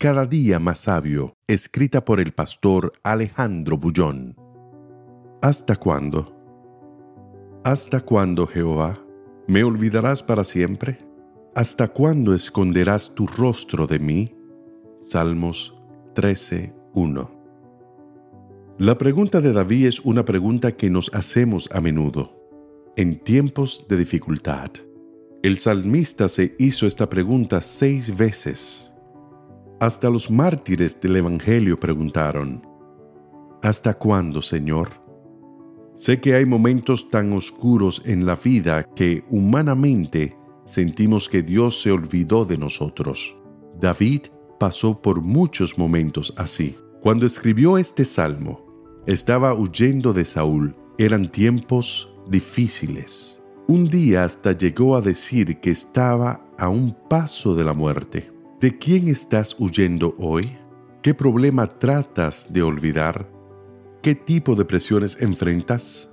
Cada día más sabio, escrita por el pastor Alejandro Bullón. ¿Hasta cuándo? ¿Hasta cuándo, Jehová? ¿Me olvidarás para siempre? ¿Hasta cuándo esconderás tu rostro de mí? Salmos 13.1 La pregunta de David es una pregunta que nos hacemos a menudo, en tiempos de dificultad. El salmista se hizo esta pregunta seis veces hasta los mártires del Evangelio preguntaron, ¿Hasta cuándo, Señor? Sé que hay momentos tan oscuros en la vida que humanamente sentimos que Dios se olvidó de nosotros. David pasó por muchos momentos así. Cuando escribió este salmo, estaba huyendo de Saúl. Eran tiempos difíciles. Un día hasta llegó a decir que estaba a un paso de la muerte. ¿De quién estás huyendo hoy? ¿Qué problema tratas de olvidar? ¿Qué tipo de presiones enfrentas?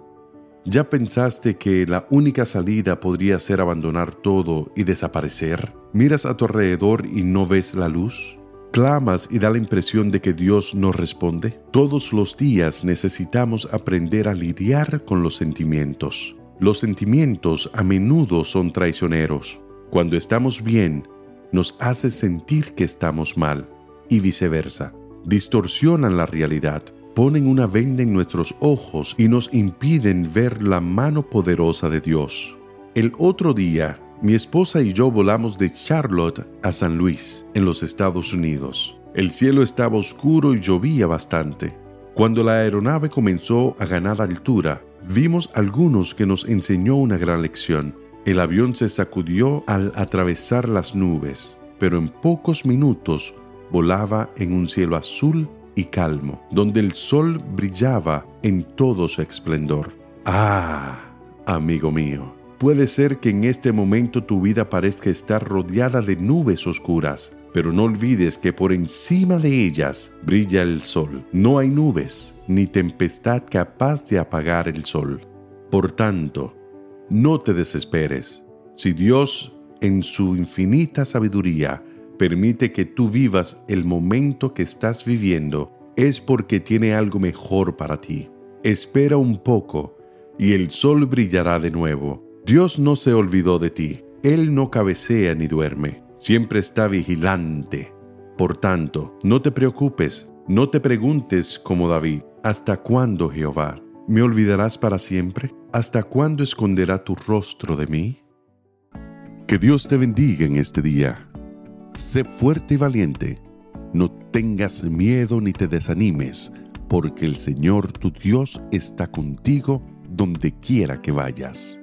¿Ya pensaste que la única salida podría ser abandonar todo y desaparecer? ¿Miras a tu alrededor y no ves la luz? ¿Clamas y da la impresión de que Dios no responde? Todos los días necesitamos aprender a lidiar con los sentimientos. Los sentimientos a menudo son traicioneros. Cuando estamos bien, nos hace sentir que estamos mal y viceversa. Distorsionan la realidad, ponen una venda en nuestros ojos y nos impiden ver la mano poderosa de Dios. El otro día, mi esposa y yo volamos de Charlotte a San Luis, en los Estados Unidos. El cielo estaba oscuro y llovía bastante. Cuando la aeronave comenzó a ganar altura, vimos algunos que nos enseñó una gran lección. El avión se sacudió al atravesar las nubes, pero en pocos minutos volaba en un cielo azul y calmo, donde el sol brillaba en todo su esplendor. Ah, amigo mío, puede ser que en este momento tu vida parezca estar rodeada de nubes oscuras, pero no olvides que por encima de ellas brilla el sol. No hay nubes ni tempestad capaz de apagar el sol. Por tanto, no te desesperes. Si Dios, en su infinita sabiduría, permite que tú vivas el momento que estás viviendo, es porque tiene algo mejor para ti. Espera un poco y el sol brillará de nuevo. Dios no se olvidó de ti. Él no cabecea ni duerme. Siempre está vigilante. Por tanto, no te preocupes, no te preguntes como David, ¿hasta cuándo Jehová? ¿Me olvidarás para siempre? ¿Hasta cuándo esconderá tu rostro de mí? Que Dios te bendiga en este día. Sé fuerte y valiente. No tengas miedo ni te desanimes, porque el Señor tu Dios está contigo donde quiera que vayas.